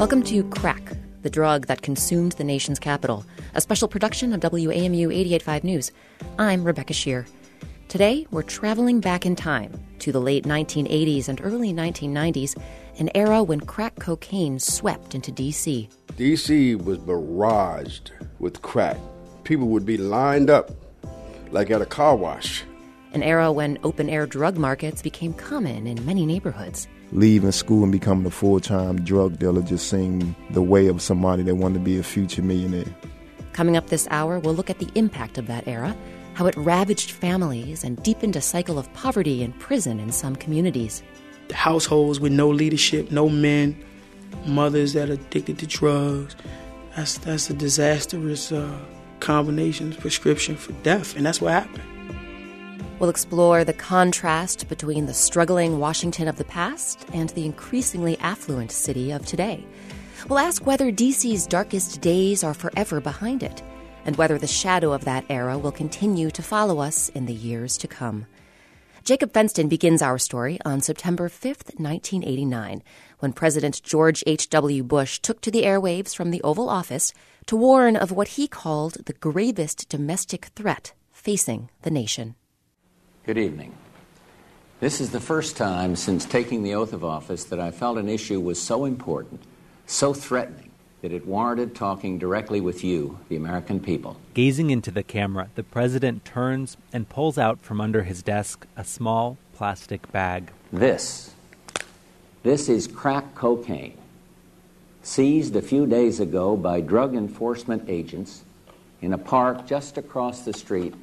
Welcome to Crack, the drug that consumed the nation's capital, a special production of WAMU 885 News. I'm Rebecca Sheir. Today, we're traveling back in time to the late 1980s and early 1990s, an era when crack cocaine swept into D.C. D.C. was barraged with crack. People would be lined up like at a car wash. An era when open air drug markets became common in many neighborhoods. Leaving school and becoming a full time drug dealer just seemed the way of somebody that wanted to be a future millionaire. Coming up this hour, we'll look at the impact of that era, how it ravaged families and deepened a cycle of poverty and prison in some communities. Households with no leadership, no men, mothers that are addicted to drugs. That's that's a disastrous uh, combination prescription for death, and that's what happened. We'll explore the contrast between the struggling Washington of the past and the increasingly affluent city of today. We'll ask whether DC's darkest days are forever behind it, and whether the shadow of that era will continue to follow us in the years to come. Jacob Fenston begins our story on September 5th, 1989, when President George H.W. Bush took to the airwaves from the Oval Office to warn of what he called the gravest domestic threat facing the nation. Good evening. This is the first time since taking the oath of office that I felt an issue was so important, so threatening, that it warranted talking directly with you, the American people. Gazing into the camera, the president turns and pulls out from under his desk a small plastic bag. This, this is crack cocaine, seized a few days ago by drug enforcement agents in a park just across the street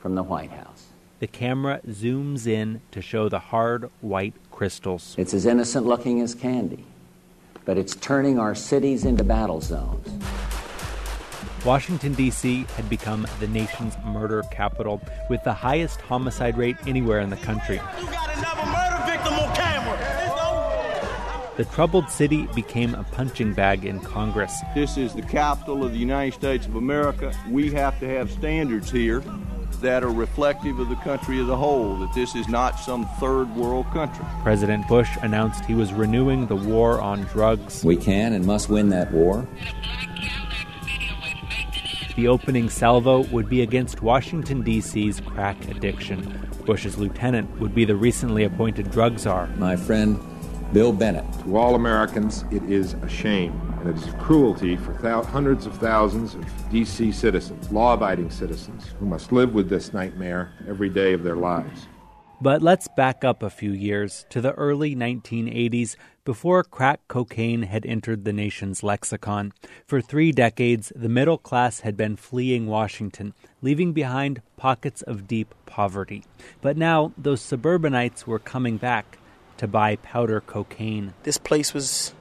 from the White House. The camera zooms in to show the hard white crystals. It's as innocent looking as candy, but it's turning our cities into battle zones. Washington, D.C. had become the nation's murder capital with the highest homicide rate anywhere in the country. The troubled city became a punching bag in Congress. This is the capital of the United States of America. We have to have standards here that are reflective of the country as a whole, that this is not some third world country. President Bush announced he was renewing the war on drugs. We can and must win that war. The opening salvo would be against Washington, D.C.'s crack addiction. Bush's lieutenant would be the recently appointed drug czar. My friend, Bill Bennett. To all Americans, it is a shame and it is cruelty for thou- hundreds of thousands of D.C. citizens, law abiding citizens, who must live with this nightmare every day of their lives. But let's back up a few years to the early 1980s before crack cocaine had entered the nation's lexicon. For three decades, the middle class had been fleeing Washington, leaving behind pockets of deep poverty. But now those suburbanites were coming back to buy powder cocaine. This place was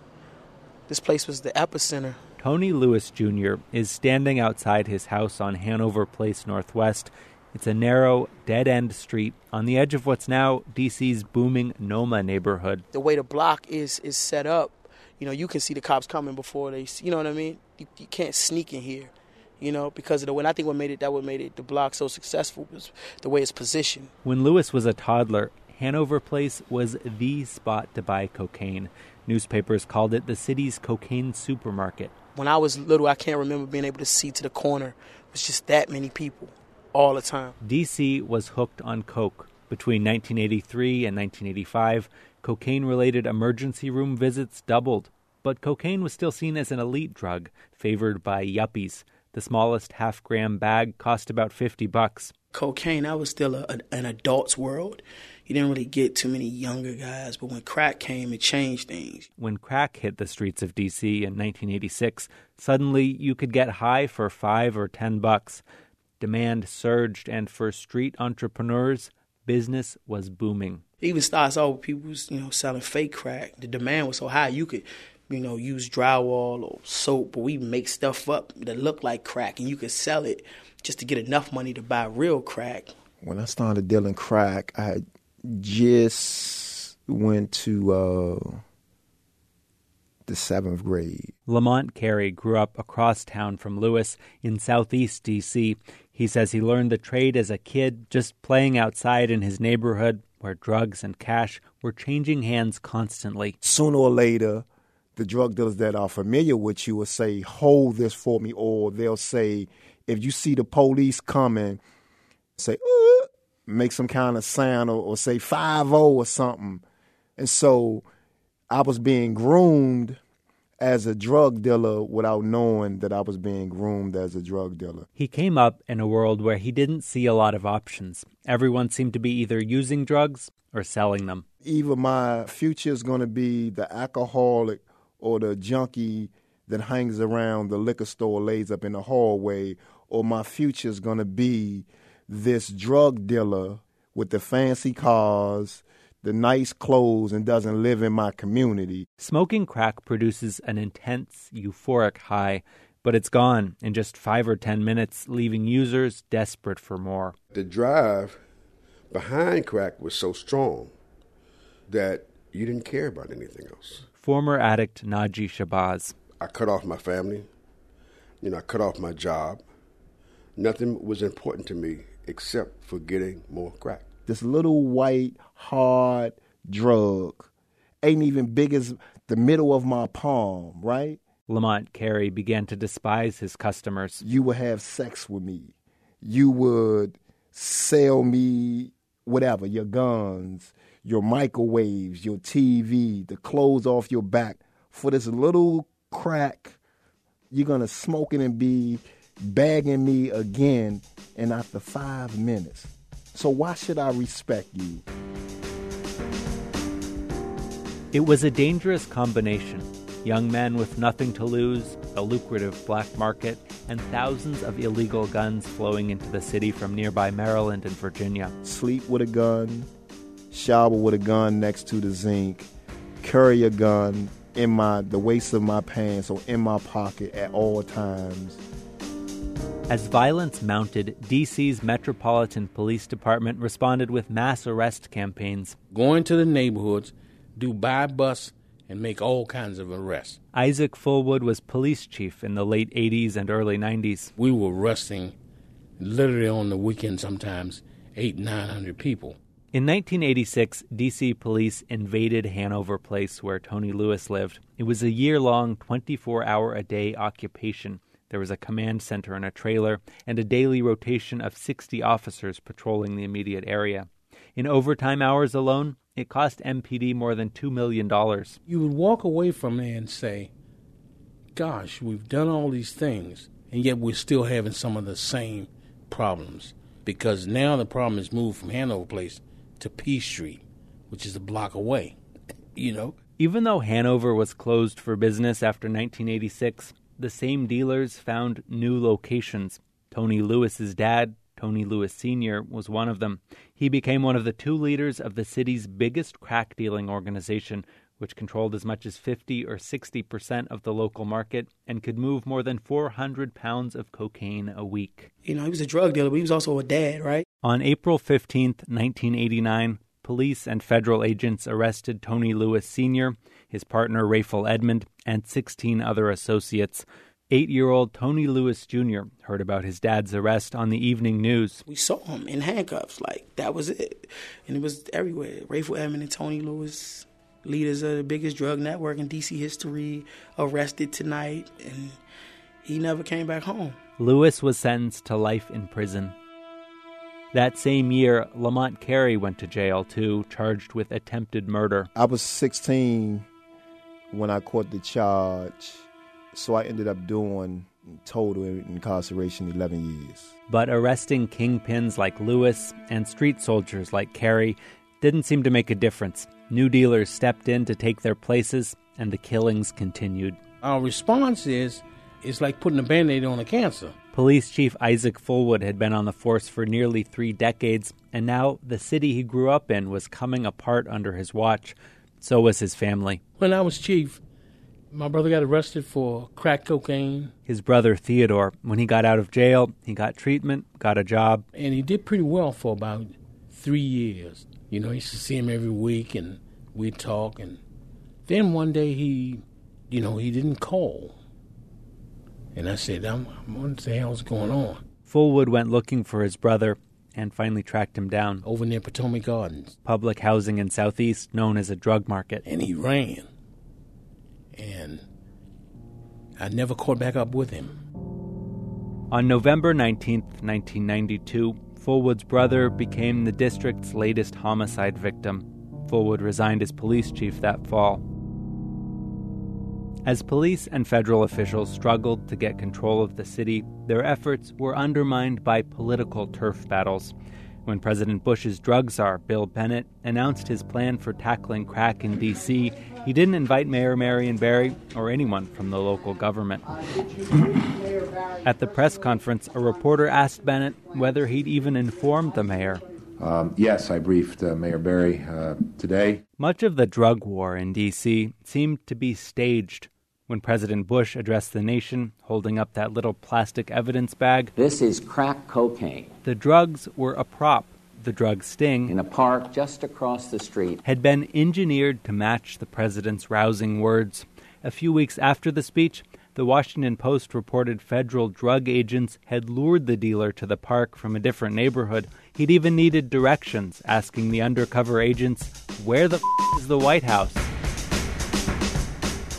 this place was the epicenter. Tony Lewis Jr. is standing outside his house on Hanover Place Northwest. It's a narrow, dead end street on the edge of what's now DC's booming NoMa neighborhood. The way the block is is set up, you know, you can see the cops coming before they, you know what I mean? You, you can't sneak in here, you know, because of the way. And I think what made it that what made it the block so successful was the way it's positioned. When Lewis was a toddler, Hanover Place was the spot to buy cocaine. Newspapers called it the city's cocaine supermarket. When I was little, I can't remember being able to see to the corner. It was just that many people all the time. DC was hooked on coke. Between 1983 and 1985, cocaine related emergency room visits doubled. But cocaine was still seen as an elite drug, favored by yuppies. The smallest half gram bag cost about 50 bucks. Cocaine, that was still a, an adult's world you didn't really get too many younger guys. But when crack came, it changed things. When crack hit the streets of D.C. in 1986, suddenly you could get high for five or ten bucks. Demand surged, and for street entrepreneurs, business was booming. Even starts off with people, you know, selling fake crack. The demand was so high, you could, you know, use drywall or soap, or we make stuff up that look like crack, and you could sell it just to get enough money to buy real crack. When I started dealing crack, I just went to uh, the seventh grade. Lamont Carey grew up across town from Lewis in southeast D.C. He says he learned the trade as a kid, just playing outside in his neighborhood where drugs and cash were changing hands constantly. Sooner or later, the drug dealers that are familiar with you will say, hold this for me, or they'll say, if you see the police coming, say, uh, make some kind of sound or, or say 5 or something. And so I was being groomed as a drug dealer without knowing that I was being groomed as a drug dealer. He came up in a world where he didn't see a lot of options. Everyone seemed to be either using drugs or selling them. Either my future is going to be the alcoholic or the junkie that hangs around the liquor store, lays up in the hallway, or my future is going to be this drug dealer with the fancy cars, the nice clothes, and doesn't live in my community. Smoking crack produces an intense, euphoric high, but it's gone in just five or ten minutes, leaving users desperate for more. The drive behind crack was so strong that you didn't care about anything else. Former addict Naji Shabazz. I cut off my family. You know, I cut off my job. Nothing was important to me except for getting more crack. This little white, hard drug ain't even big as the middle of my palm, right? Lamont Carey began to despise his customers. You would have sex with me. You would sell me whatever, your guns, your microwaves, your TV, the clothes off your back for this little crack. You're going to smoke it and be bagging me again in after five minutes. So why should I respect you? It was a dangerous combination. Young men with nothing to lose, a lucrative black market, and thousands of illegal guns flowing into the city from nearby Maryland and Virginia. Sleep with a gun, shower with a gun next to the zinc, carry a gun in my the waist of my pants or in my pocket at all times. As violence mounted, DC's Metropolitan Police Department responded with mass arrest campaigns. Going to the neighborhoods, do buy-bust, and make all kinds of arrests. Isaac Fullwood was police chief in the late 80s and early 90s. We were arresting literally on the weekend sometimes eight, nine hundred people. In 1986, DC police invaded Hanover Place where Tony Lewis lived. It was a year long, 24 hour a day occupation. There was a command center and a trailer, and a daily rotation of 60 officers patrolling the immediate area. In overtime hours alone, it cost MPD more than $2 million. You would walk away from there and say, Gosh, we've done all these things, and yet we're still having some of the same problems. Because now the problem has moved from Hanover Place to P Street, which is a block away. you know? Even though Hanover was closed for business after 1986, the same dealers found new locations. Tony Lewis's dad, Tony Lewis Sr., was one of them. He became one of the two leaders of the city's biggest crack dealing organization, which controlled as much as 50 or 60 percent of the local market and could move more than 400 pounds of cocaine a week. You know, he was a drug dealer, but he was also a dad, right? On April 15, 1989, police and federal agents arrested Tony Lewis Sr., his partner Rayful Edmond, and 16 other associates. Eight year old Tony Lewis Jr. heard about his dad's arrest on the evening news. We saw him in handcuffs, like that was it. And it was everywhere. Rayful Edmond and Tony Lewis, leaders of the biggest drug network in DC history, arrested tonight, and he never came back home. Lewis was sentenced to life in prison. That same year, Lamont Carey went to jail too, charged with attempted murder. I was 16 when I caught the charge, so I ended up doing total incarceration 11 years. But arresting kingpins like Lewis and street soldiers like Carey didn't seem to make a difference. New dealers stepped in to take their places, and the killings continued. Our response is it's like putting a band aid on a cancer. Police Chief Isaac Fullwood had been on the force for nearly three decades, and now the city he grew up in was coming apart under his watch. So was his family. When I was chief, my brother got arrested for crack cocaine. His brother Theodore, when he got out of jail, he got treatment, got a job. And he did pretty well for about three years. You know, I used to see him every week and we'd talk. And then one day he, you know, he didn't call. And I said, I'm, what the hell's going on? Fullwood went looking for his brother and finally tracked him down. Over near Potomac Gardens. Public housing in Southeast known as a drug market. And he ran. and I never caught back up with him. On November 19, 1992, Fullwood's brother became the district's latest homicide victim. Fullwood resigned as police chief that fall. As police and federal officials struggled to get control of the city, their efforts were undermined by political turf battles. When President Bush's drug czar, Bill Bennett, announced his plan for tackling crack in D.C., he didn't invite Mayor Marion Barry or anyone from the local government. At the press conference, a reporter asked Bennett whether he'd even informed the mayor. Um, yes, I briefed uh, Mayor Barry uh, today. Much of the drug war in D.C. seemed to be staged. When President Bush addressed the nation, holding up that little plastic evidence bag, This is crack cocaine. the drugs were a prop. The drug sting In a park just across the street. had been engineered to match the president's rousing words. A few weeks after the speech, the Washington Post reported federal drug agents had lured the dealer to the park from a different neighborhood. He'd even needed directions, asking the undercover agents, Where the f- is the White House?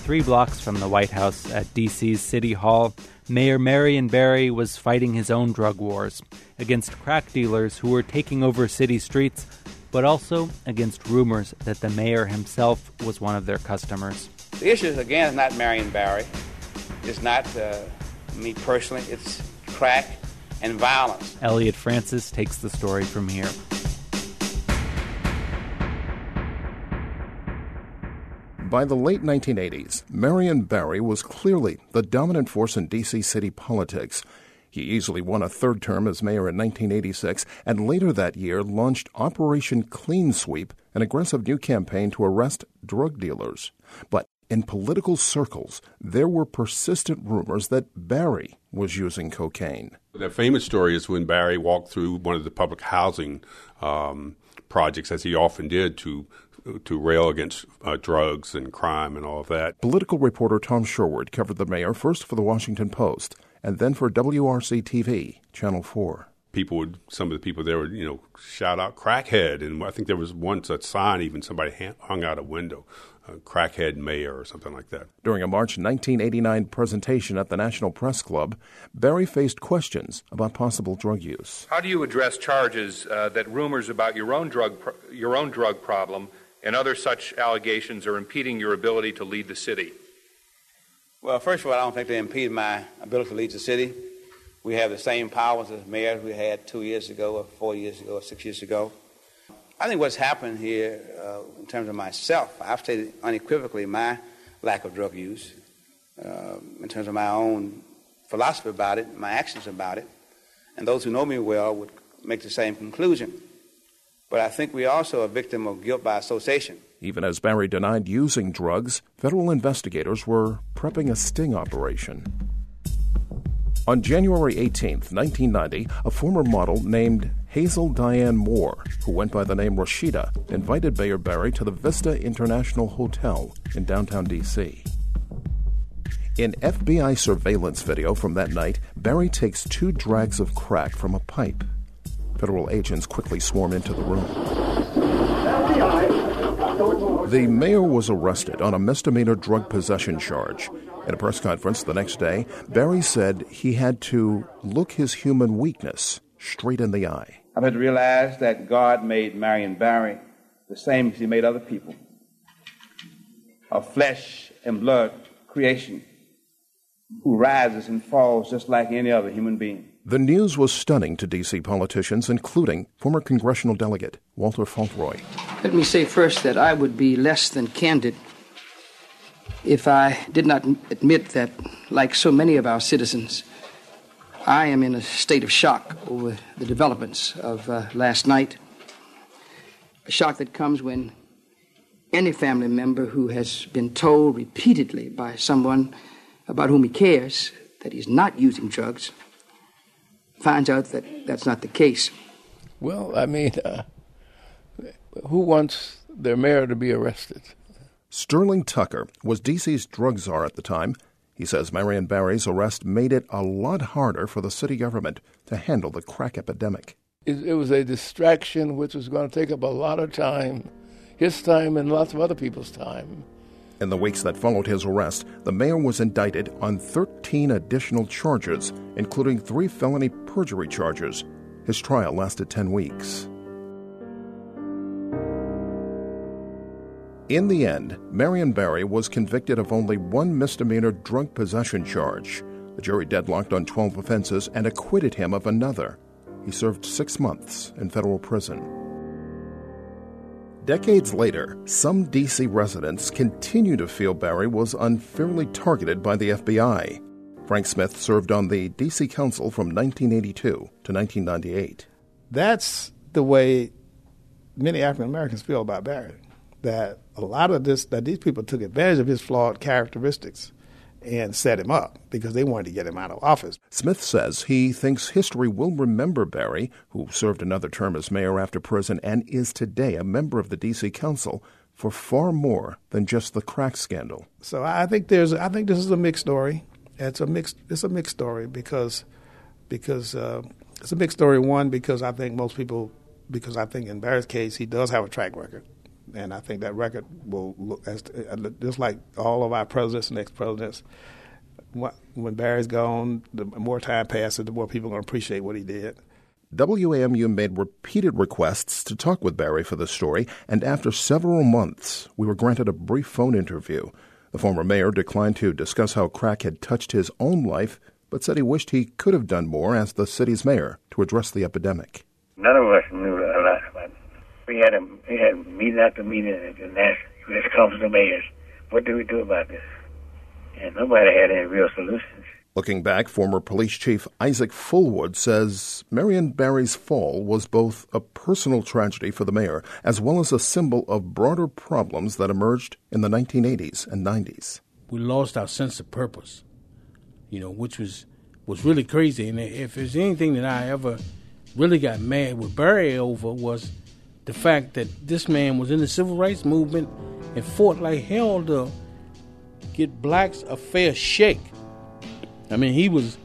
Three blocks from the White House at D.C.'s City Hall, Mayor Marion Barry was fighting his own drug wars against crack dealers who were taking over city streets, but also against rumors that the mayor himself was one of their customers. The issue, is, again, is not Marion Barry. It's not uh, me personally. It's crack and violence. Elliot Francis takes the story from here. By the late 1980s, Marion Barry was clearly the dominant force in D.C. city politics. He easily won a third term as mayor in 1986 and later that year launched Operation Clean Sweep, an aggressive new campaign to arrest drug dealers. But in political circles, there were persistent rumors that Barry was using cocaine. The famous story is when Barry walked through one of the public housing um, projects, as he often did, to to rail against uh, drugs and crime and all of that. Political reporter Tom Sherwood covered the mayor first for the Washington Post and then for WRC TV, Channel 4. People would, some of the people there would, you know, shout out crackhead. And I think there was once a sign, even somebody hung out a window, uh, crackhead mayor or something like that. During a March 1989 presentation at the National Press Club, Barry faced questions about possible drug use. How do you address charges uh, that rumors about your own drug, pro- your own drug problem and other such allegations are impeding your ability to lead the city? Well, first of all, I don't think they impede my ability to lead the city. We have the same powers as mayors we had two years ago, or four years ago, or six years ago. I think what's happened here, uh, in terms of myself, I've stated unequivocally my lack of drug use, uh, in terms of my own philosophy about it, my actions about it, and those who know me well would make the same conclusion. But I think we also a victim of guilt by association. Even as Barry denied using drugs, federal investigators were prepping a sting operation. On January 18, 1990, a former model named Hazel Diane Moore, who went by the name Rasheeda, invited Mayor Barry to the Vista International Hotel in downtown D.C. In FBI surveillance video from that night, Barry takes two drags of crack from a pipe. Federal agents quickly swarm into the room. The mayor was arrested on a misdemeanor drug possession charge. In a press conference the next day, Barry said he had to look his human weakness straight in the eye. I've had to realize that God made Marion Barry the same as he made other people of flesh and blood creation who rises and falls just like any other human being. The news was stunning to D.C. politicians, including former congressional delegate Walter Fauntroy. Let me say first that I would be less than candid if I did not admit that, like so many of our citizens, I am in a state of shock over the developments of uh, last night. A shock that comes when any family member who has been told repeatedly by someone about whom he cares that he's not using drugs finds out that that's not the case. Well, I mean, uh, who wants their mayor to be arrested? Sterling Tucker was D.C.'s drug czar at the time. He says Marion Barry's arrest made it a lot harder for the city government to handle the crack epidemic. It, it was a distraction which was going to take up a lot of time, his time and lots of other people's time. In the weeks that followed his arrest, the mayor was indicted on 13 additional charges, including three felony perjury charges. His trial lasted 10 weeks. In the end, Marion Barry was convicted of only one misdemeanor drug possession charge. The jury deadlocked on 12 offenses and acquitted him of another. He served six months in federal prison. Decades later, some D.C. residents continue to feel Barry was unfairly targeted by the FBI. Frank Smith served on the D.C. Council from 1982 to 1998. That's the way many African Americans feel about Barry. That a lot of this, that these people took advantage of his flawed characteristics and set him up because they wanted to get him out of office. Smith says he thinks history will remember Barry, who served another term as mayor after prison and is today a member of the D.C. Council, for far more than just the crack scandal. So I think there's, I think this is a mixed story. It's a mixed, it's a mixed story because, because uh, it's a mixed story. One because I think most people, because I think in Barry's case he does have a track record and I think that record will look as just like all of our presidents and ex-presidents. When Barry's gone, the more time passes, the more people are going to appreciate what he did. WAMU made repeated requests to talk with Barry for the story, and after several months, we were granted a brief phone interview. The former mayor declined to discuss how crack had touched his own life, but said he wished he could have done more as the city's mayor to address the epidemic. None of us knew a lot about it. We had a we had meeting after meeting at the national U.S. Conference of Mayors. What do we do about this? And nobody had any real solutions. Looking back, former police chief Isaac Fullwood says Marion Barry's fall was both a personal tragedy for the mayor as well as a symbol of broader problems that emerged in the 1980s and 90s. We lost our sense of purpose, you know, which was was really crazy. And if there's anything that I ever really got mad with Barry over was the fact that this man was in the civil rights movement and fought like hell to get blacks a fair shake. I mean, he was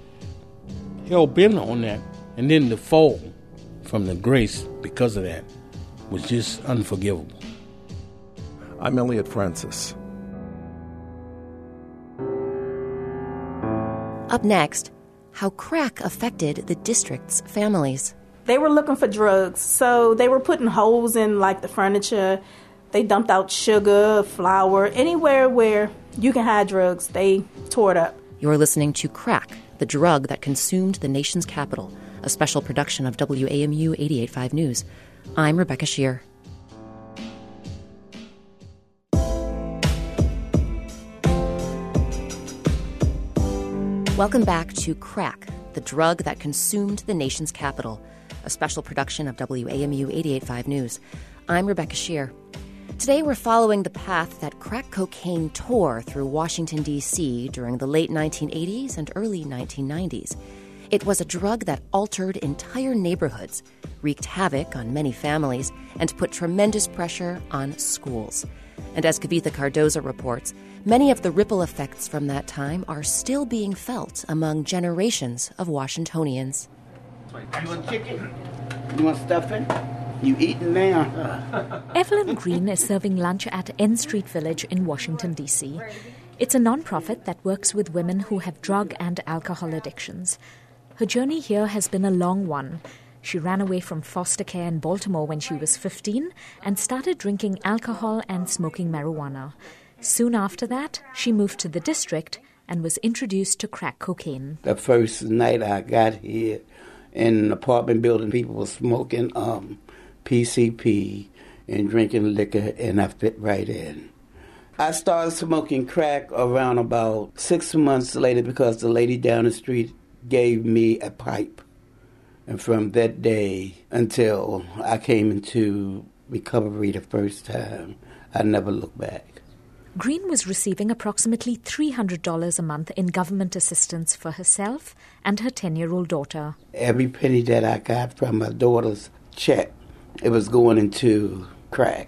hell bent on that. And then the fall from the grace because of that was just unforgivable. I'm Elliot Francis. Up next, how crack affected the district's families. They were looking for drugs, so they were putting holes in like the furniture. They dumped out sugar, flour, anywhere where you can hide drugs, they tore it up. You're listening to Crack, the drug that consumed the nation's capital, a special production of WAMU 885 News. I'm Rebecca Sheir. Welcome back to Crack, the drug that consumed the nation's capital, a special production of WAMU 885 News. I'm Rebecca Sheir. Today we're following the path that crack cocaine tore through Washington, D.C. during the late 1980s and early 1990s. It was a drug that altered entire neighborhoods, wreaked havoc on many families, and put tremendous pressure on schools. And as Kavitha Cardoza reports, many of the ripple effects from that time are still being felt among generations of Washingtonians. You want chicken? You want stuffing? You eating now? Evelyn Green is serving lunch at N Street Village in Washington, D.C. It's a nonprofit that works with women who have drug and alcohol addictions. Her journey here has been a long one. She ran away from foster care in Baltimore when she was 15 and started drinking alcohol and smoking marijuana. Soon after that, she moved to the district and was introduced to crack cocaine. The first night I got here in an apartment building, people were smoking um, PCP and drinking liquor, and I fit right in. I started smoking crack around about six months later because the lady down the street gave me a pipe. And from that day until I came into recovery the first time, I never looked back. Green was receiving approximately $300 a month in government assistance for herself and her 10 year old daughter. Every penny that I got from my daughter's check, it was going into crack.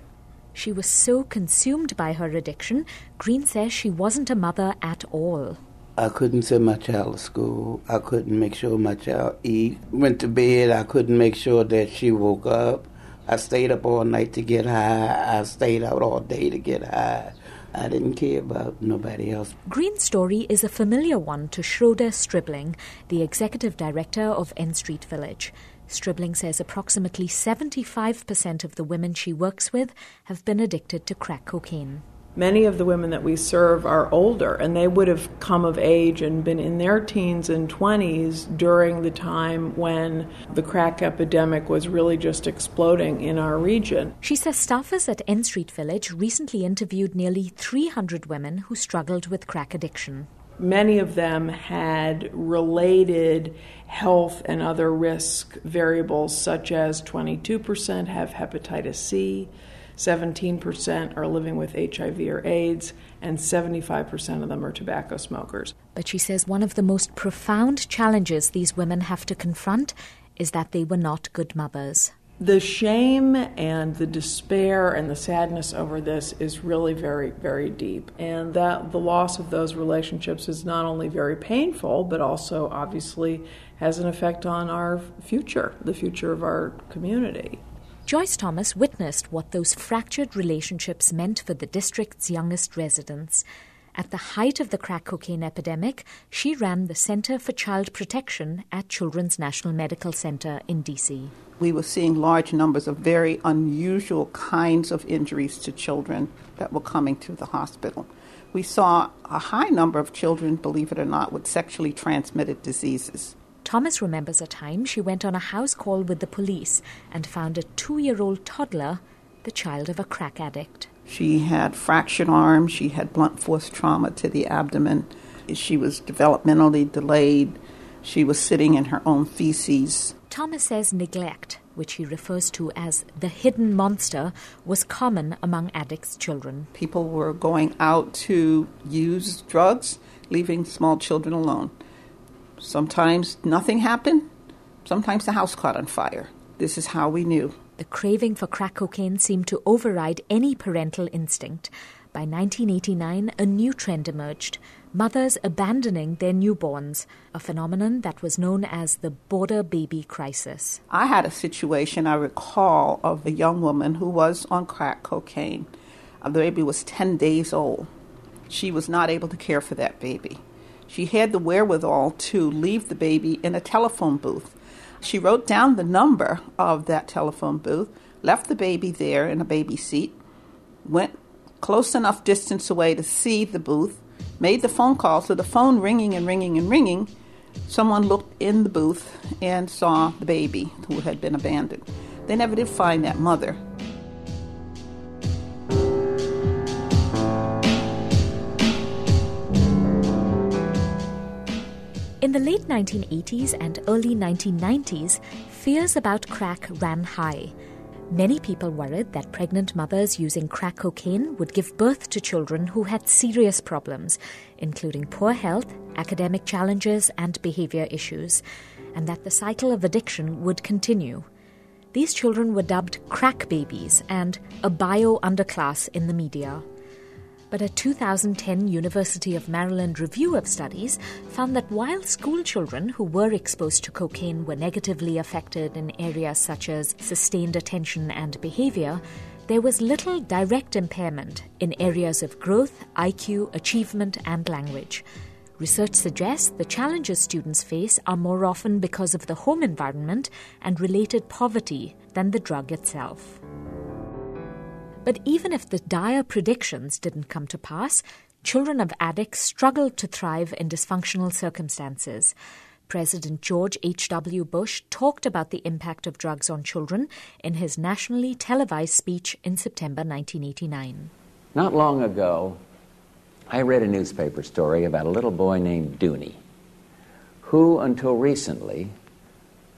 She was so consumed by her addiction, Green says she wasn't a mother at all. I couldn't send my child to school. I couldn't make sure my child eat. Went to bed. I couldn't make sure that she woke up. I stayed up all night to get high. I stayed out all day to get high. I didn't care about nobody else. Green's story is a familiar one to Schroeder Stribling, the executive director of N Street Village. Stribling says approximately 75% of the women she works with have been addicted to crack cocaine. Many of the women that we serve are older, and they would have come of age and been in their teens and 20s during the time when the crack epidemic was really just exploding in our region. She says staffers at N Street Village recently interviewed nearly 300 women who struggled with crack addiction. Many of them had related health and other risk variables, such as 22% have hepatitis C. 17% are living with HIV or AIDS, and 75% of them are tobacco smokers. But she says one of the most profound challenges these women have to confront is that they were not good mothers. The shame and the despair and the sadness over this is really very, very deep. And that the loss of those relationships is not only very painful, but also obviously has an effect on our future, the future of our community. Joyce Thomas witnessed what those fractured relationships meant for the district's youngest residents. At the height of the crack cocaine epidemic, she ran the Center for Child Protection at Children's National Medical Center in DC. We were seeing large numbers of very unusual kinds of injuries to children that were coming to the hospital. We saw a high number of children, believe it or not, with sexually transmitted diseases. Thomas remembers a time she went on a house call with the police and found a two year old toddler, the child of a crack addict. She had fractured arms, she had blunt force trauma to the abdomen, she was developmentally delayed, she was sitting in her own feces. Thomas says neglect, which he refers to as the hidden monster, was common among addicts' children. People were going out to use drugs, leaving small children alone. Sometimes nothing happened, sometimes the house caught on fire. This is how we knew. The craving for crack cocaine seemed to override any parental instinct. By 1989, a new trend emerged mothers abandoning their newborns, a phenomenon that was known as the border baby crisis. I had a situation I recall of a young woman who was on crack cocaine. The baby was 10 days old. She was not able to care for that baby. She had the wherewithal to leave the baby in a telephone booth. She wrote down the number of that telephone booth, left the baby there in a baby seat, went close enough distance away to see the booth, made the phone call. So the phone ringing and ringing and ringing, someone looked in the booth and saw the baby who had been abandoned. They never did find that mother. In the late 1980s and early 1990s, fears about crack ran high. Many people worried that pregnant mothers using crack cocaine would give birth to children who had serious problems, including poor health, academic challenges, and behavior issues, and that the cycle of addiction would continue. These children were dubbed crack babies and a bio underclass in the media but a 2010 University of Maryland review of studies found that while school children who were exposed to cocaine were negatively affected in areas such as sustained attention and behavior, there was little direct impairment in areas of growth, IQ, achievement, and language. Research suggests the challenges students face are more often because of the home environment and related poverty than the drug itself. But even if the dire predictions didn't come to pass, children of addicts struggled to thrive in dysfunctional circumstances. President George H.W. Bush talked about the impact of drugs on children in his nationally televised speech in September 1989. Not long ago, I read a newspaper story about a little boy named Dooney, who, until recently,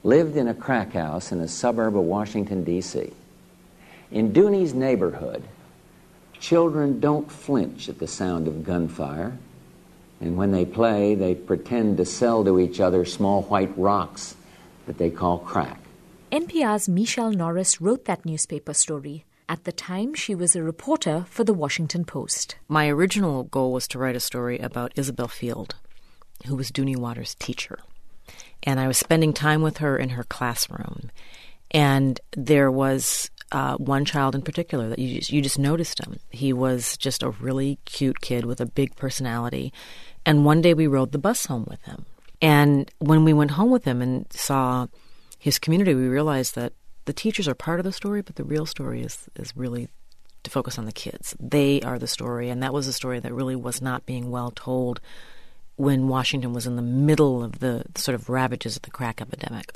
lived in a crack house in a suburb of Washington, D.C. In Dooney's neighborhood, children don't flinch at the sound of gunfire, and when they play, they pretend to sell to each other small white rocks that they call crack. NPR's Michelle Norris wrote that newspaper story. At the time, she was a reporter for the Washington Post. My original goal was to write a story about Isabel Field, who was Dooney Waters' teacher. And I was spending time with her in her classroom. And there was uh, one child in particular that you just, you just noticed him. He was just a really cute kid with a big personality. And one day we rode the bus home with him. And when we went home with him and saw his community, we realized that the teachers are part of the story, but the real story is, is really to focus on the kids. They are the story, and that was a story that really was not being well told when Washington was in the middle of the sort of ravages of the crack epidemic.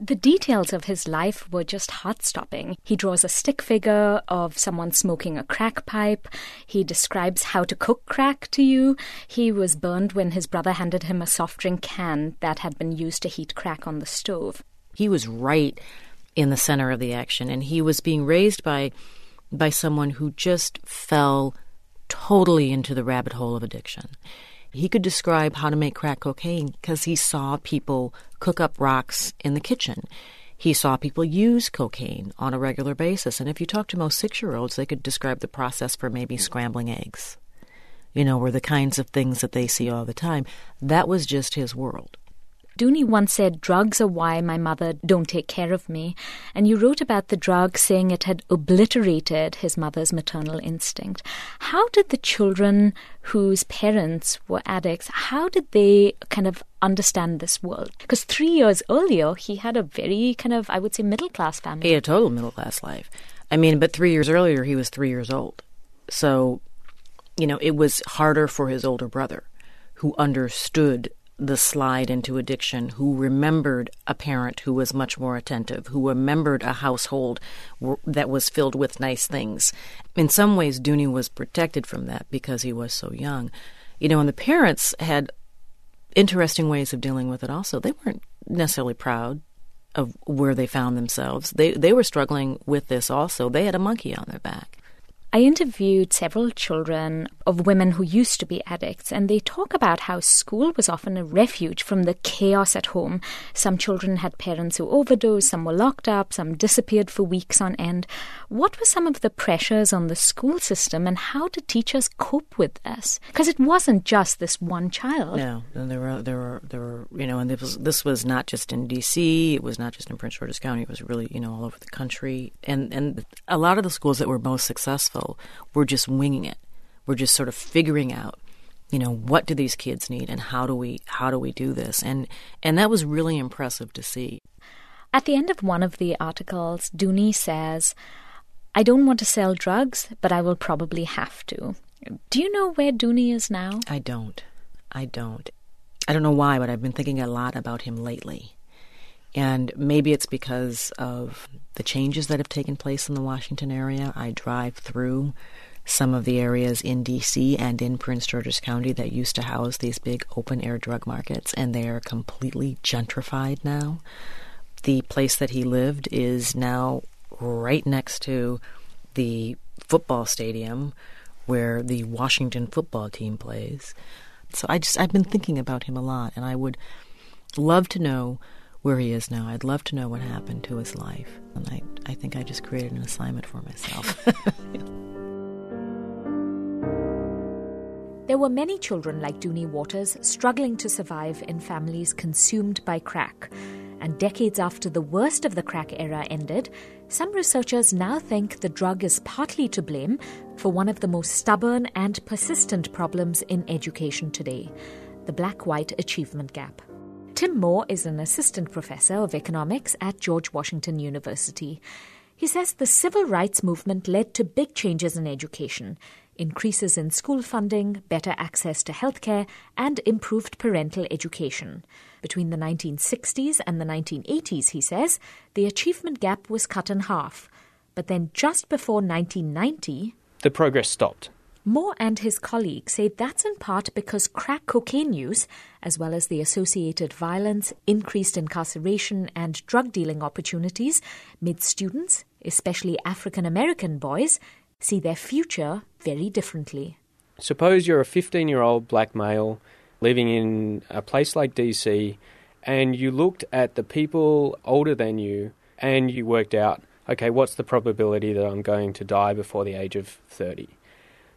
The details of his life were just heart stopping. He draws a stick figure of someone smoking a crack pipe. He describes how to cook crack to you. He was burned when his brother handed him a soft drink can that had been used to heat crack on the stove. He was right in the center of the action, and he was being raised by by someone who just fell totally into the rabbit hole of addiction. He could describe how to make crack cocaine because he saw people cook up rocks in the kitchen. He saw people use cocaine on a regular basis. And if you talk to most six year olds, they could describe the process for maybe scrambling eggs, you know, or the kinds of things that they see all the time. That was just his world. Dooney once said, Drugs are why my mother don't take care of me. And you wrote about the drug saying it had obliterated his mother's maternal instinct. How did the children whose parents were addicts, how did they kind of understand this world? Because three years earlier, he had a very kind of, I would say, middle class family. He had a total middle class life. I mean, but three years earlier, he was three years old. So, you know, it was harder for his older brother who understood the slide into addiction, who remembered a parent who was much more attentive, who remembered a household w- that was filled with nice things. In some ways, Dooney was protected from that because he was so young. You know, and the parents had interesting ways of dealing with it also. They weren't necessarily proud of where they found themselves. They they were struggling with this also. They had a monkey on their back. I interviewed several children of women who used to be addicts, and they talk about how school was often a refuge from the chaos at home. Some children had parents who overdosed, some were locked up, some disappeared for weeks on end. What were some of the pressures on the school system, and how did teachers cope with this? Because it wasn't just this one child. No, there were there were there were you know, and this was this was not just in D.C. It was not just in Prince George's County. It was really you know all over the country, and and a lot of the schools that were most successful we're just winging it. We're just sort of figuring out, you know, what do these kids need and how do we how do we do this? And and that was really impressive to see. At the end of one of the articles, Dooney says, I don't want to sell drugs, but I will probably have to. Do you know where Dooney is now? I don't. I don't. I don't know why, but I've been thinking a lot about him lately. And maybe it's because of the changes that have taken place in the Washington area. I drive through some of the areas in D.C. and in Prince George's County that used to house these big open air drug markets, and they are completely gentrified now. The place that he lived is now right next to the football stadium where the Washington football team plays. So I just I've been thinking about him a lot, and I would love to know where he is now. I'd love to know what happened to his life. And I, I think I just created an assignment for myself. There were many children like Dooney Waters struggling to survive in families consumed by crack. And decades after the worst of the crack era ended, some researchers now think the drug is partly to blame for one of the most stubborn and persistent problems in education today the black white achievement gap. Tim Moore is an assistant professor of economics at George Washington University. He says the civil rights movement led to big changes in education increases in school funding, better access to healthcare, and improved parental education. Between the 1960s and the 1980s, he says, the achievement gap was cut in half. But then just before 1990, the progress stopped. Moore and his colleagues say that's in part because crack cocaine use, as well as the associated violence, increased incarceration, and drug dealing opportunities, made students, especially African American boys, see their future very differently. Suppose you're a 15 year old black male living in a place like DC, and you looked at the people older than you and you worked out, okay, what's the probability that I'm going to die before the age of 30?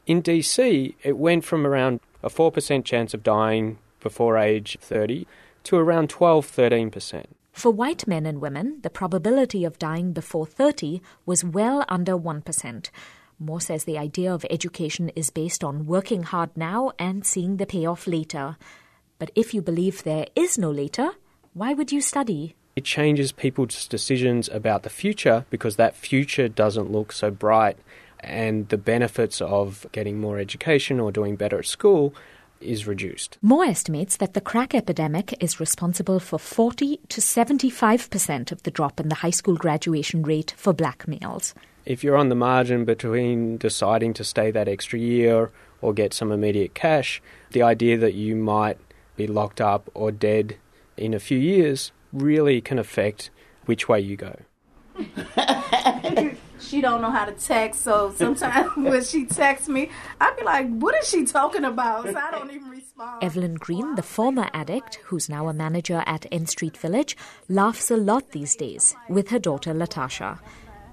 In DC, it went from around a 4% chance of dying before age 30 to around 12 13%. For white men and women, the probability of dying before 30 was well under 1%. Moore says the idea of education is based on working hard now and seeing the payoff later. But if you believe there is no later, why would you study? It changes people's decisions about the future because that future doesn't look so bright, and the benefits of getting more education or doing better at school is reduced. Moore estimates that the crack epidemic is responsible for 40 to 75% of the drop in the high school graduation rate for black males. If you're on the margin between deciding to stay that extra year or get some immediate cash, the idea that you might be locked up or dead in a few years really can affect which way you go. she don't know how to text, so sometimes when she texts me, I'd be like, "What is she talking about?" So I don't even respond. Evelyn Green, the former addict, who's now a manager at N Street Village, laughs a lot these days with her daughter Latasha.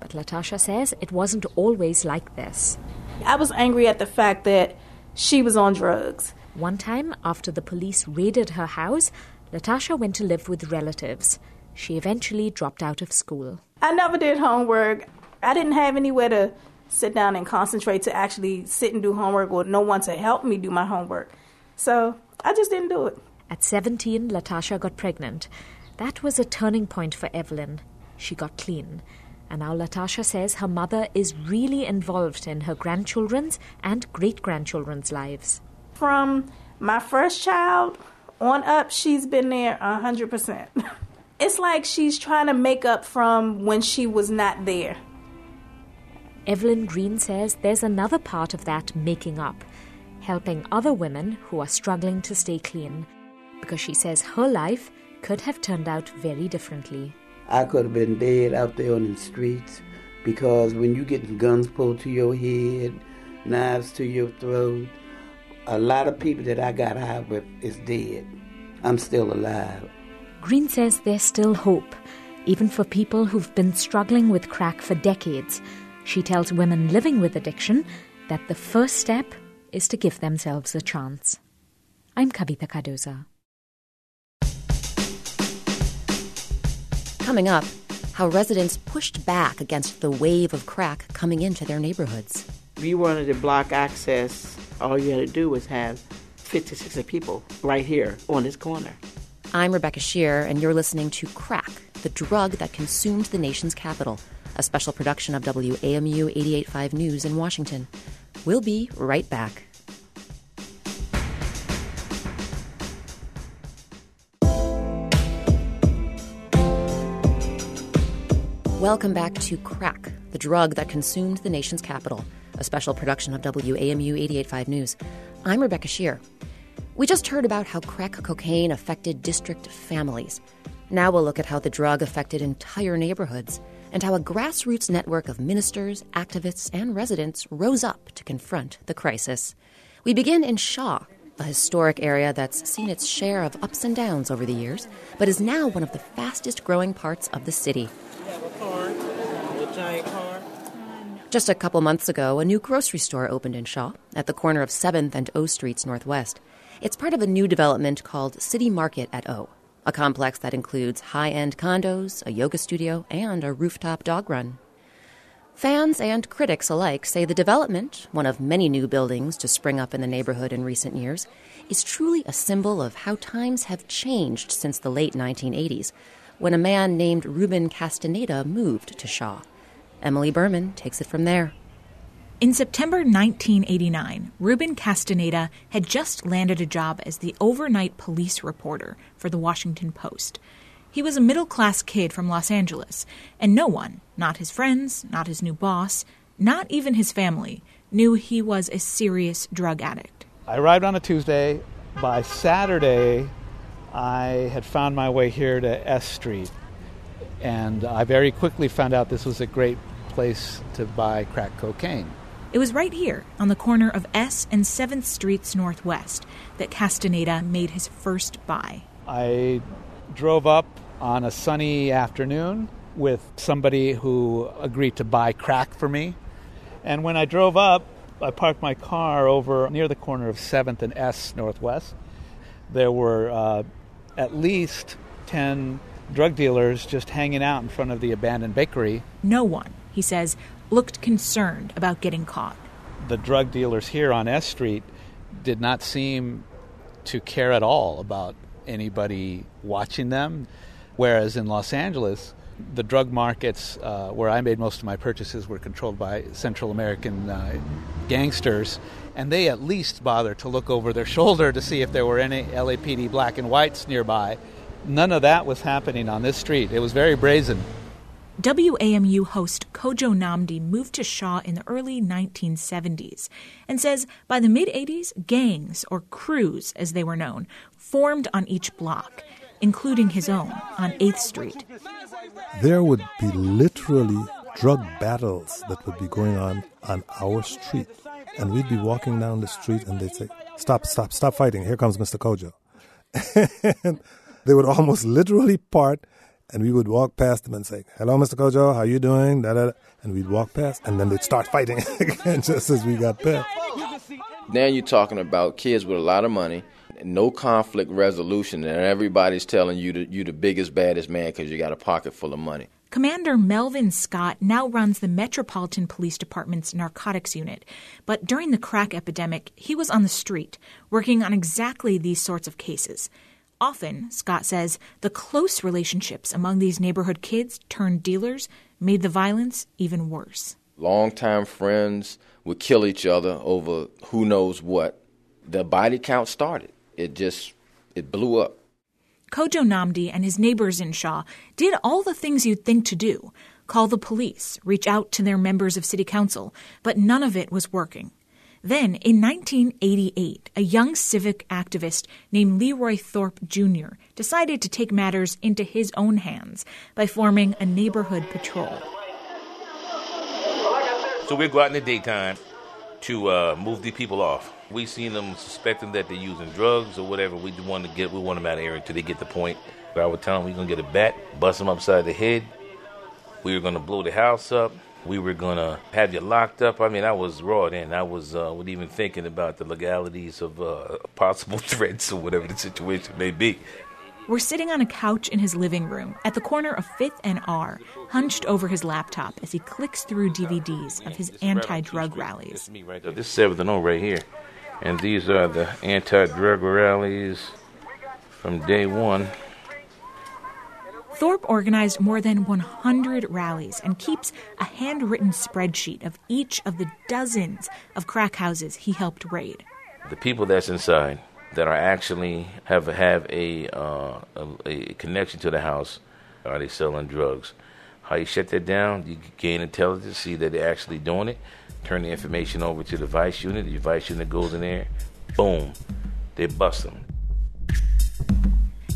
But Latasha says it wasn't always like this. I was angry at the fact that she was on drugs. One time, after the police raided her house, Latasha went to live with relatives. She eventually dropped out of school. I never did homework. I didn't have anywhere to sit down and concentrate to actually sit and do homework or no one to help me do my homework. So I just didn't do it. At 17, Latasha got pregnant. That was a turning point for Evelyn. She got clean. And now Latasha says her mother is really involved in her grandchildren's and great grandchildren's lives. From my first child on up, she's been there 100%. it's like she's trying to make up from when she was not there. Evelyn Green says there's another part of that making up, helping other women who are struggling to stay clean, because she says her life could have turned out very differently. I could have been dead out there on the streets because when you get guns pulled to your head, knives to your throat, a lot of people that I got high with is dead. I'm still alive. Green says there's still hope, even for people who've been struggling with crack for decades. She tells women living with addiction that the first step is to give themselves a chance. I'm Kavitha Cardoza. Coming up, how residents pushed back against the wave of crack coming into their neighborhoods. If you wanted to block access, all you had to do was have 50, 60 people right here on this corner. I'm Rebecca Sheir, and you're listening to Crack, the drug that consumed the nation's capital, a special production of WAMU 885 News in Washington. We'll be right back. Welcome back to Crack, the drug that consumed the nation's capital, a special production of WAMU 885 News. I'm Rebecca Sheir. We just heard about how crack cocaine affected district families. Now we'll look at how the drug affected entire neighborhoods and how a grassroots network of ministers, activists, and residents rose up to confront the crisis. We begin in Shaw, a historic area that's seen its share of ups and downs over the years, but is now one of the fastest growing parts of the city. Just a couple months ago, a new grocery store opened in Shaw at the corner of 7th and O Streets Northwest. It's part of a new development called City Market at O, a complex that includes high end condos, a yoga studio, and a rooftop dog run. Fans and critics alike say the development, one of many new buildings to spring up in the neighborhood in recent years, is truly a symbol of how times have changed since the late 1980s, when a man named Ruben Castaneda moved to Shaw. Emily Berman takes it from there. In September 1989, Ruben Castaneda had just landed a job as the overnight police reporter for the Washington Post. He was a middle class kid from Los Angeles, and no one, not his friends, not his new boss, not even his family, knew he was a serious drug addict. I arrived on a Tuesday. By Saturday, I had found my way here to S Street, and I very quickly found out this was a great place to buy crack cocaine. It was right here, on the corner of S and 7th Streets Northwest, that Castaneda made his first buy. I drove up on a sunny afternoon with somebody who agreed to buy crack for me. And when I drove up, I parked my car over near the corner of 7th and S Northwest. There were uh, at least 10 drug dealers just hanging out in front of the abandoned bakery. No one, he says, looked concerned about getting caught. The drug dealers here on S Street did not seem to care at all about anybody watching them. Whereas in Los Angeles, the drug markets uh, where I made most of my purchases were controlled by Central American uh, gangsters, and they at least bothered to look over their shoulder to see if there were any LAPD black and whites nearby. None of that was happening on this street. It was very brazen. WAMU host Kojo Nnamdi moved to Shaw in the early 1970s and says by the mid 80s, gangs, or crews as they were known, formed on each block, including his own on 8th Street. There would be literally drug battles that would be going on on our street. And we'd be walking down the street and they'd say, Stop, stop, stop fighting. Here comes Mr. Kojo. and they would almost literally part and we would walk past them and say, "Hello, Mr. Kojo, how you doing?" Da, da, da. And we'd walk past, and then they'd start fighting again just as we got past. Now you're talking about kids with a lot of money, no conflict resolution, and everybody's telling you that you the biggest, baddest man because you got a pocket full of money. Commander Melvin Scott now runs the Metropolitan Police Department's narcotics unit, but during the crack epidemic, he was on the street working on exactly these sorts of cases. Often, Scott says, the close relationships among these neighborhood kids turned dealers made the violence even worse. Longtime friends would kill each other over who knows what. The body count started. It just it blew up. Kojo Nnamdi and his neighbors in Shaw did all the things you'd think to do call the police, reach out to their members of city council, but none of it was working. Then, in 1988, a young civic activist named Leroy Thorpe Jr. decided to take matters into his own hands by forming a neighborhood patrol. So we go out in the daytime to uh, move the people off. We seen them suspecting that they're using drugs or whatever. We want to get, we want them out of here until they get the point. But I would tell them we're gonna get a bat, bust them upside the head. We were gonna blow the house up we were gonna have you locked up. I mean, I was raw then. I was uh, not even thinking about the legalities of uh, possible threats or whatever the situation may be. We're sitting on a couch in his living room at the corner of Fifth and R, hunched over his laptop as he clicks through DVDs of his anti-drug rallies. me right there. This is Seventh and O right here, and these are the anti-drug rallies from day one. Thorpe organized more than 100 rallies and keeps a handwritten spreadsheet of each of the dozens of crack houses he helped raid. The people that's inside that are actually have have a, uh, a, a connection to the house are they selling drugs? How you shut that down? You gain intelligence, see that they're actually doing it. Turn the information over to the vice unit. The vice unit goes in there. Boom, they bust them.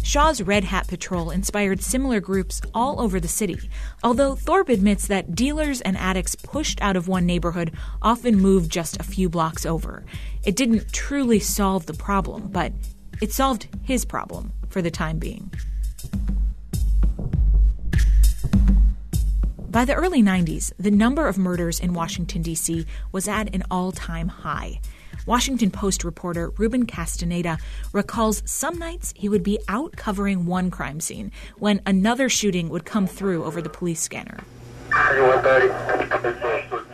Shaw's Red Hat Patrol inspired similar groups all over the city, although Thorpe admits that dealers and addicts pushed out of one neighborhood often moved just a few blocks over. It didn't truly solve the problem, but it solved his problem for the time being. By the early 90s, the number of murders in Washington, D.C. was at an all time high. Washington Post reporter Ruben Castaneda recalls some nights he would be out covering one crime scene when another shooting would come through over the police scanner.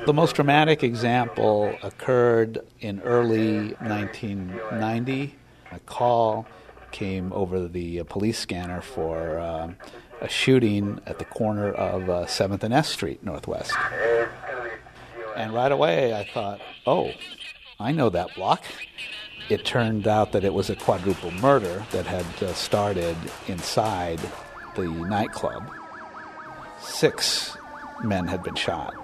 The most dramatic example occurred in early 1990. A call came over the police scanner for uh, a shooting at the corner of uh, 7th and S Street Northwest. And right away I thought, oh, I know that block. It turned out that it was a quadruple murder that had uh, started inside the nightclub. Six men had been shot,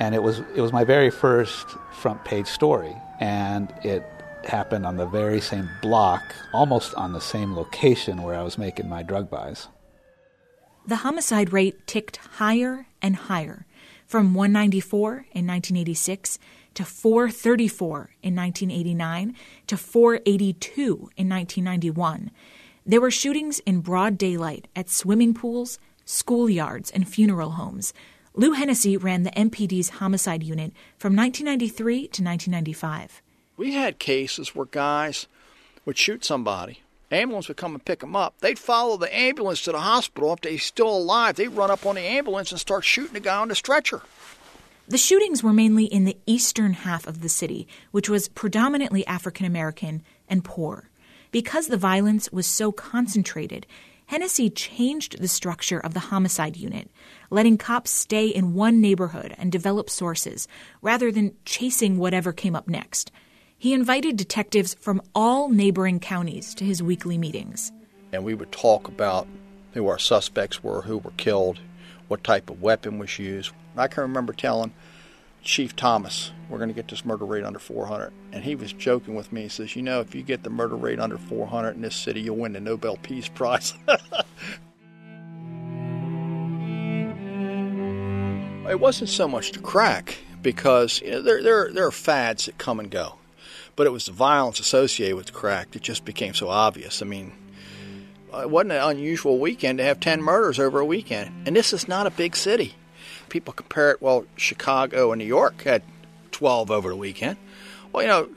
and it was it was my very first front page story, and it happened on the very same block, almost on the same location where I was making my drug buys. The homicide rate ticked higher and higher, from 194 in 1986 to 434 in 1989 to 482 in 1991. There were shootings in broad daylight at swimming pools, schoolyards, and funeral homes. Lou Hennessy ran the MPD's homicide unit from 1993 to 1995. We had cases where guys would shoot somebody ambulance would come and pick them up. They'd follow the ambulance to the hospital. If they're still alive, they'd run up on the ambulance and start shooting the guy on the stretcher. The shootings were mainly in the eastern half of the city, which was predominantly African American and poor. Because the violence was so concentrated, Hennessy changed the structure of the homicide unit, letting cops stay in one neighborhood and develop sources rather than chasing whatever came up next. He invited detectives from all neighboring counties to his weekly meetings. And we would talk about who our suspects were, who were killed, what type of weapon was used. I can remember telling Chief Thomas, we're going to get this murder rate under 400. And he was joking with me. He says, You know, if you get the murder rate under 400 in this city, you'll win the Nobel Peace Prize. it wasn't so much the crack because you know, there, there, there are fads that come and go. But it was the violence associated with the crack that just became so obvious. I mean, uh, it wasn't an unusual weekend to have 10 murders over a weekend. And this is not a big city people compare it, well, Chicago and New York had 12 over the weekend. Well, you know,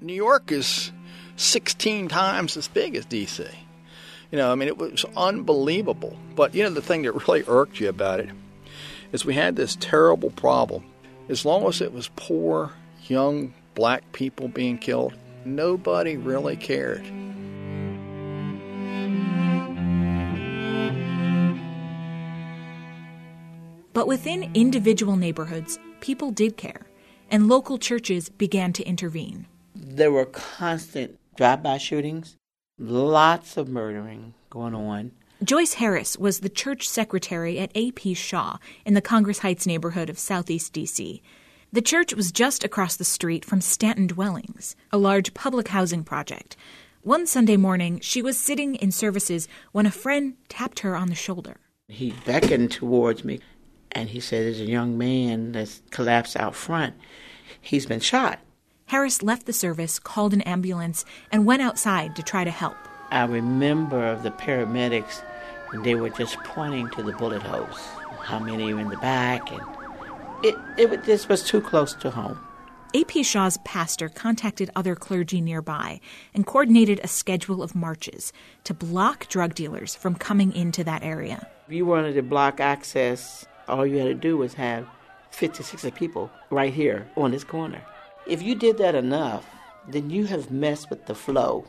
New York is 16 times as big as D.C. You know, I mean, it was unbelievable. But, you know, the thing that really irked you about it is we had this terrible problem. As long as it was poor, young black people being killed, nobody really cared. But within individual neighborhoods, people did care, and local churches began to intervene. There were constant drive by shootings, lots of murdering going on. Joyce Harris was the church secretary at A.P. Shaw in the Congress Heights neighborhood of Southeast D.C. The church was just across the street from Stanton Dwellings, a large public housing project. One Sunday morning, she was sitting in services when a friend tapped her on the shoulder. He beckoned towards me and he said there's a young man that's collapsed out front. He's been shot. Harris left the service, called an ambulance, and went outside to try to help. I remember the paramedics, and they were just pointing to the bullet holes, how many are in the back, and it, it just was too close to home. A.P. Shaw's pastor contacted other clergy nearby and coordinated a schedule of marches to block drug dealers from coming into that area. We wanted to block access all you had to do was have 50, 60 people right here on this corner. If you did that enough, then you have messed with the flow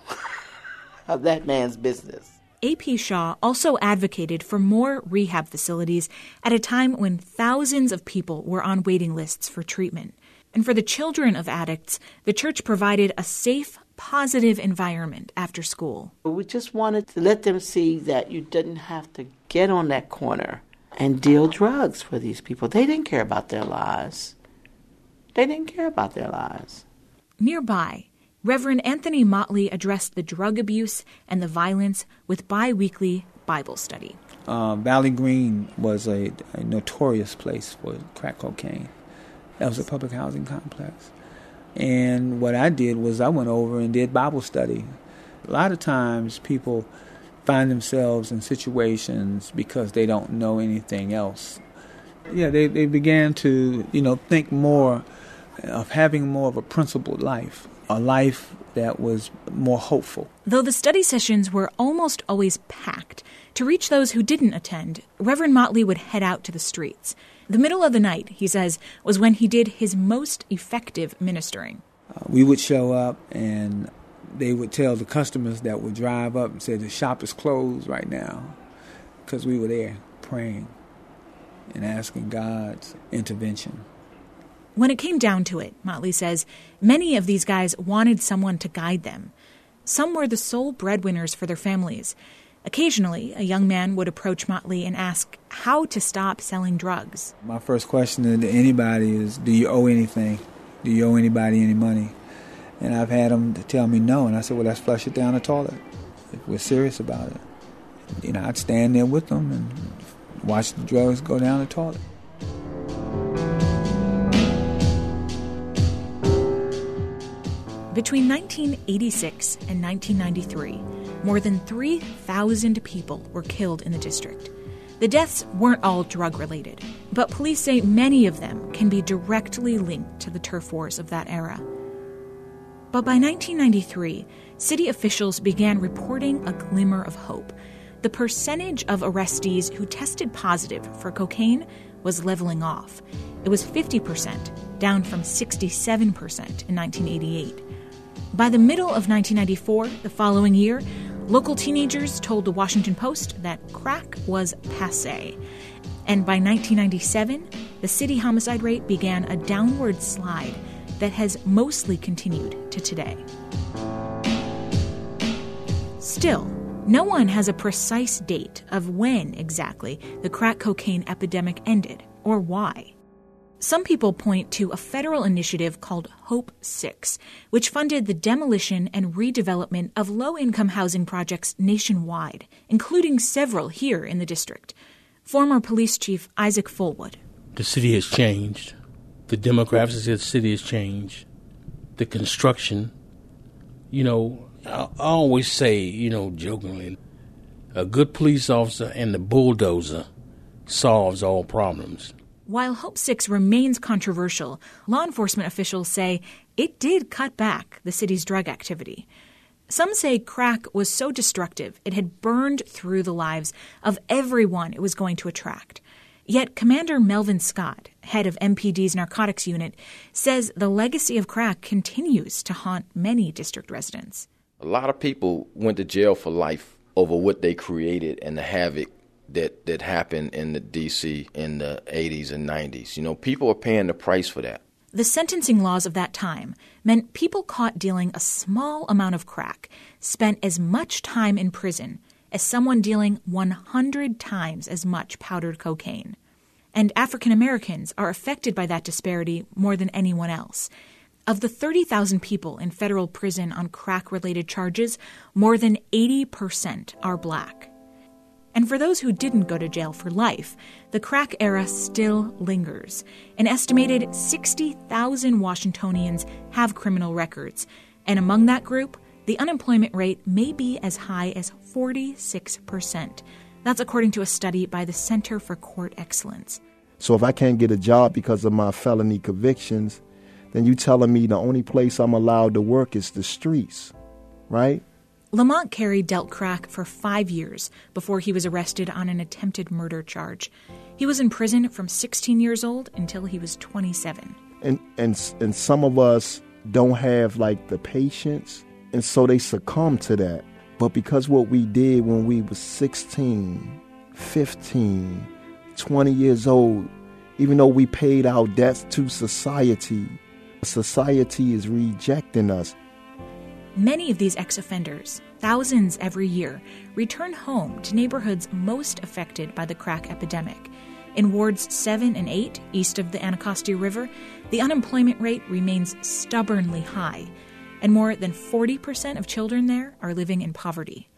of that man's business. A.P. Shaw also advocated for more rehab facilities at a time when thousands of people were on waiting lists for treatment. And for the children of addicts, the church provided a safe, positive environment after school. We just wanted to let them see that you didn't have to get on that corner and deal drugs for these people. They didn't care about their lives. They didn't care about their lives. Nearby, Reverend Anthony Motley addressed the drug abuse and the violence with bi weekly Bible study. Uh, Valley Green was a, a, notorious place for crack cocaine. That was a public housing complex. And what I did was I went over and did Bible study. A lot of times people find themselves in situations because they don't know anything else. Yeah, they, they began to, you know, think more of having more of a principled life, a life that was more hopeful. Though the study sessions were almost always packed, to reach those who didn't attend, Reverend Motley would head out to the streets. The middle of the night, he says, was when he did his most effective ministering. Uh, we would show up and they would tell the customers that would drive up and say the shop is closed right now because we were there praying and asking God's intervention. When it came down to it, Motley says, many of these guys wanted someone to guide them. Some were the sole breadwinners for their families. Occasionally, a young man would approach Motley and ask how to stop selling drugs. My first question to anybody is Do you owe anything? Do you owe anybody any money? And I've had them to tell me no, and I said, well, let's flush it down the toilet if we're serious about it. You know, I'd stand there with them and watch the drugs go down the toilet. Between 1986 and 1993, more than 3,000 people were killed in the district. The deaths weren't all drug related, but police say many of them can be directly linked to the turf wars of that era. But by 1993, city officials began reporting a glimmer of hope. The percentage of arrestees who tested positive for cocaine was leveling off. It was 50%, down from 67% in 1988. By the middle of 1994, the following year, local teenagers told the Washington Post that crack was passe. And by 1997, the city homicide rate began a downward slide that has mostly continued to today. Still, no one has a precise date of when exactly the crack cocaine epidemic ended or why. Some people point to a federal initiative called Hope 6, which funded the demolition and redevelopment of low income housing projects nationwide, including several here in the district. Former police chief Isaac Fullwood. The city has changed the demographics of the city has changed, the construction. You know, I, always say, you know, jokingly, a good police officer and the bulldozer solves all problems. While Hope 6 remains controversial, law enforcement officials say it did cut back the city's drug activity. Some say crack was so destructive it had burned through the lives of everyone it was going to attract. Yet Commander Melvin Scott, head of MPD's narcotics unit, says the legacy of crack continues to haunt many district residents. A lot of people went to jail for life over what they created and the havoc that, that happened in the DC in the 80s and 90s. You know, people are paying the price for that. The sentencing laws of that time meant people caught dealing a small amount of crack spent as much time in prison as someone dealing 100 times as much powdered cocaine. And African Americans are affected by that disparity more than anyone else. Of the 30,000 people in federal prison on crack related charges, more than 80% are black. And for those who didn't go to jail for life, the crack era still lingers. An estimated 60,000 Washingtonians have criminal records, and among that group, the unemployment rate may be as high as 46%. That's according to a study by the Center for Court Excellence. So if I can't get a job because of my felony convictions, then you telling me the only place I'm allowed to work is the streets, right? Lamont Carey dealt crack for five years before he was arrested on an attempted murder charge. He was in prison from 16 years old until he was 27. And and and some of us don't have like the patience, and so they succumb to that. But because what we did when we was 16, 15, 20 years old, even though we paid our debts to society, society is rejecting us. Many of these ex offenders, thousands every year, return home to neighborhoods most affected by the crack epidemic. In wards 7 and 8, east of the Anacostia River, the unemployment rate remains stubbornly high and more than 40% of children there are living in poverty.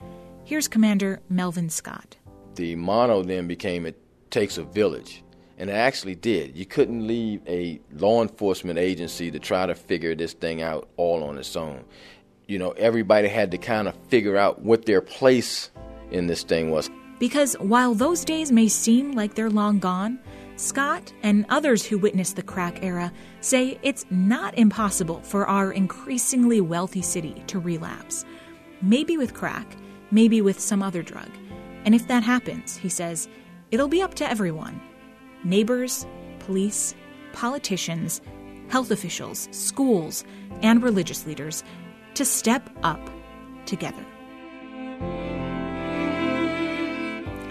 Here's Commander Melvin Scott. The motto then became it takes a village. And it actually did. You couldn't leave a law enforcement agency to try to figure this thing out all on its own. You know, everybody had to kind of figure out what their place in this thing was. Because while those days may seem like they're long gone, Scott and others who witnessed the crack era say it's not impossible for our increasingly wealthy city to relapse. Maybe with crack, maybe with some other drug. And if that happens, he says, it'll be up to everyone neighbors, police, politicians, health officials, schools, and religious leaders to step up together.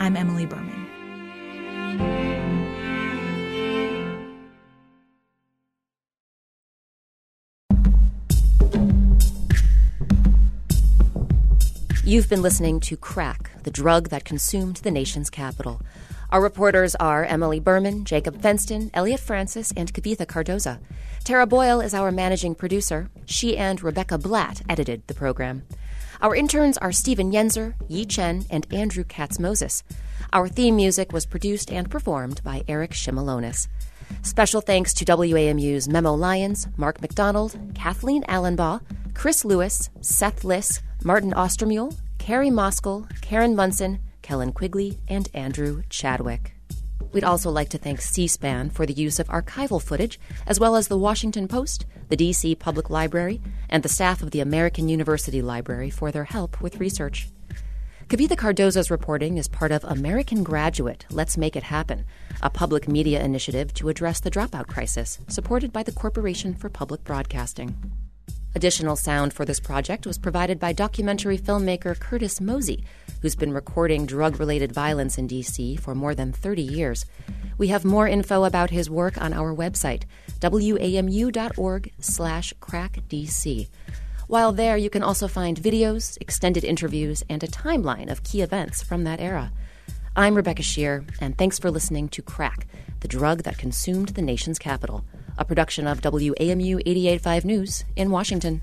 I'm Emily Berman. You've been listening to Crack, the drug that consumed the nation's capital. Our reporters are Emily Berman, Jacob Fenston, Elliot Francis, and Kavitha Cardoza. Tara Boyle is our managing producer. She and Rebecca Blatt edited the program. Our interns are Stephen Yenzer, Yi Chen, and Andrew Katz Moses. Our theme music was produced and performed by Eric Shimelonis. Special thanks to WAMU's Memo Lyons, Mark McDonald, Kathleen Allenbaugh, Chris Lewis, Seth Liss, Martin Austermuhle, Carrie Moskal, Karen Munson, Kellen Quigley, and Andrew Chadwick. We'd also like to thank C SPAN for the use of archival footage, as well as the Washington Post, the D.C. Public Library, and the staff of the American University Library for their help with research. Kavitha Cardoza's reporting is part of American Graduate Let's Make It Happen, a public media initiative to address the dropout crisis, supported by the Corporation for Public Broadcasting. Additional sound for this project was provided by documentary filmmaker Curtis Mosey, who's been recording drug related violence in D.C. for more than 30 years. We have more info about his work on our website, wamu.org slash crackdc. While there, you can also find videos, extended interviews, and a timeline of key events from that era. I'm Rebecca Sheir, and thanks for listening to Crack, the drug that consumed the nation's capital, a production of WAMU 885 News in Washington.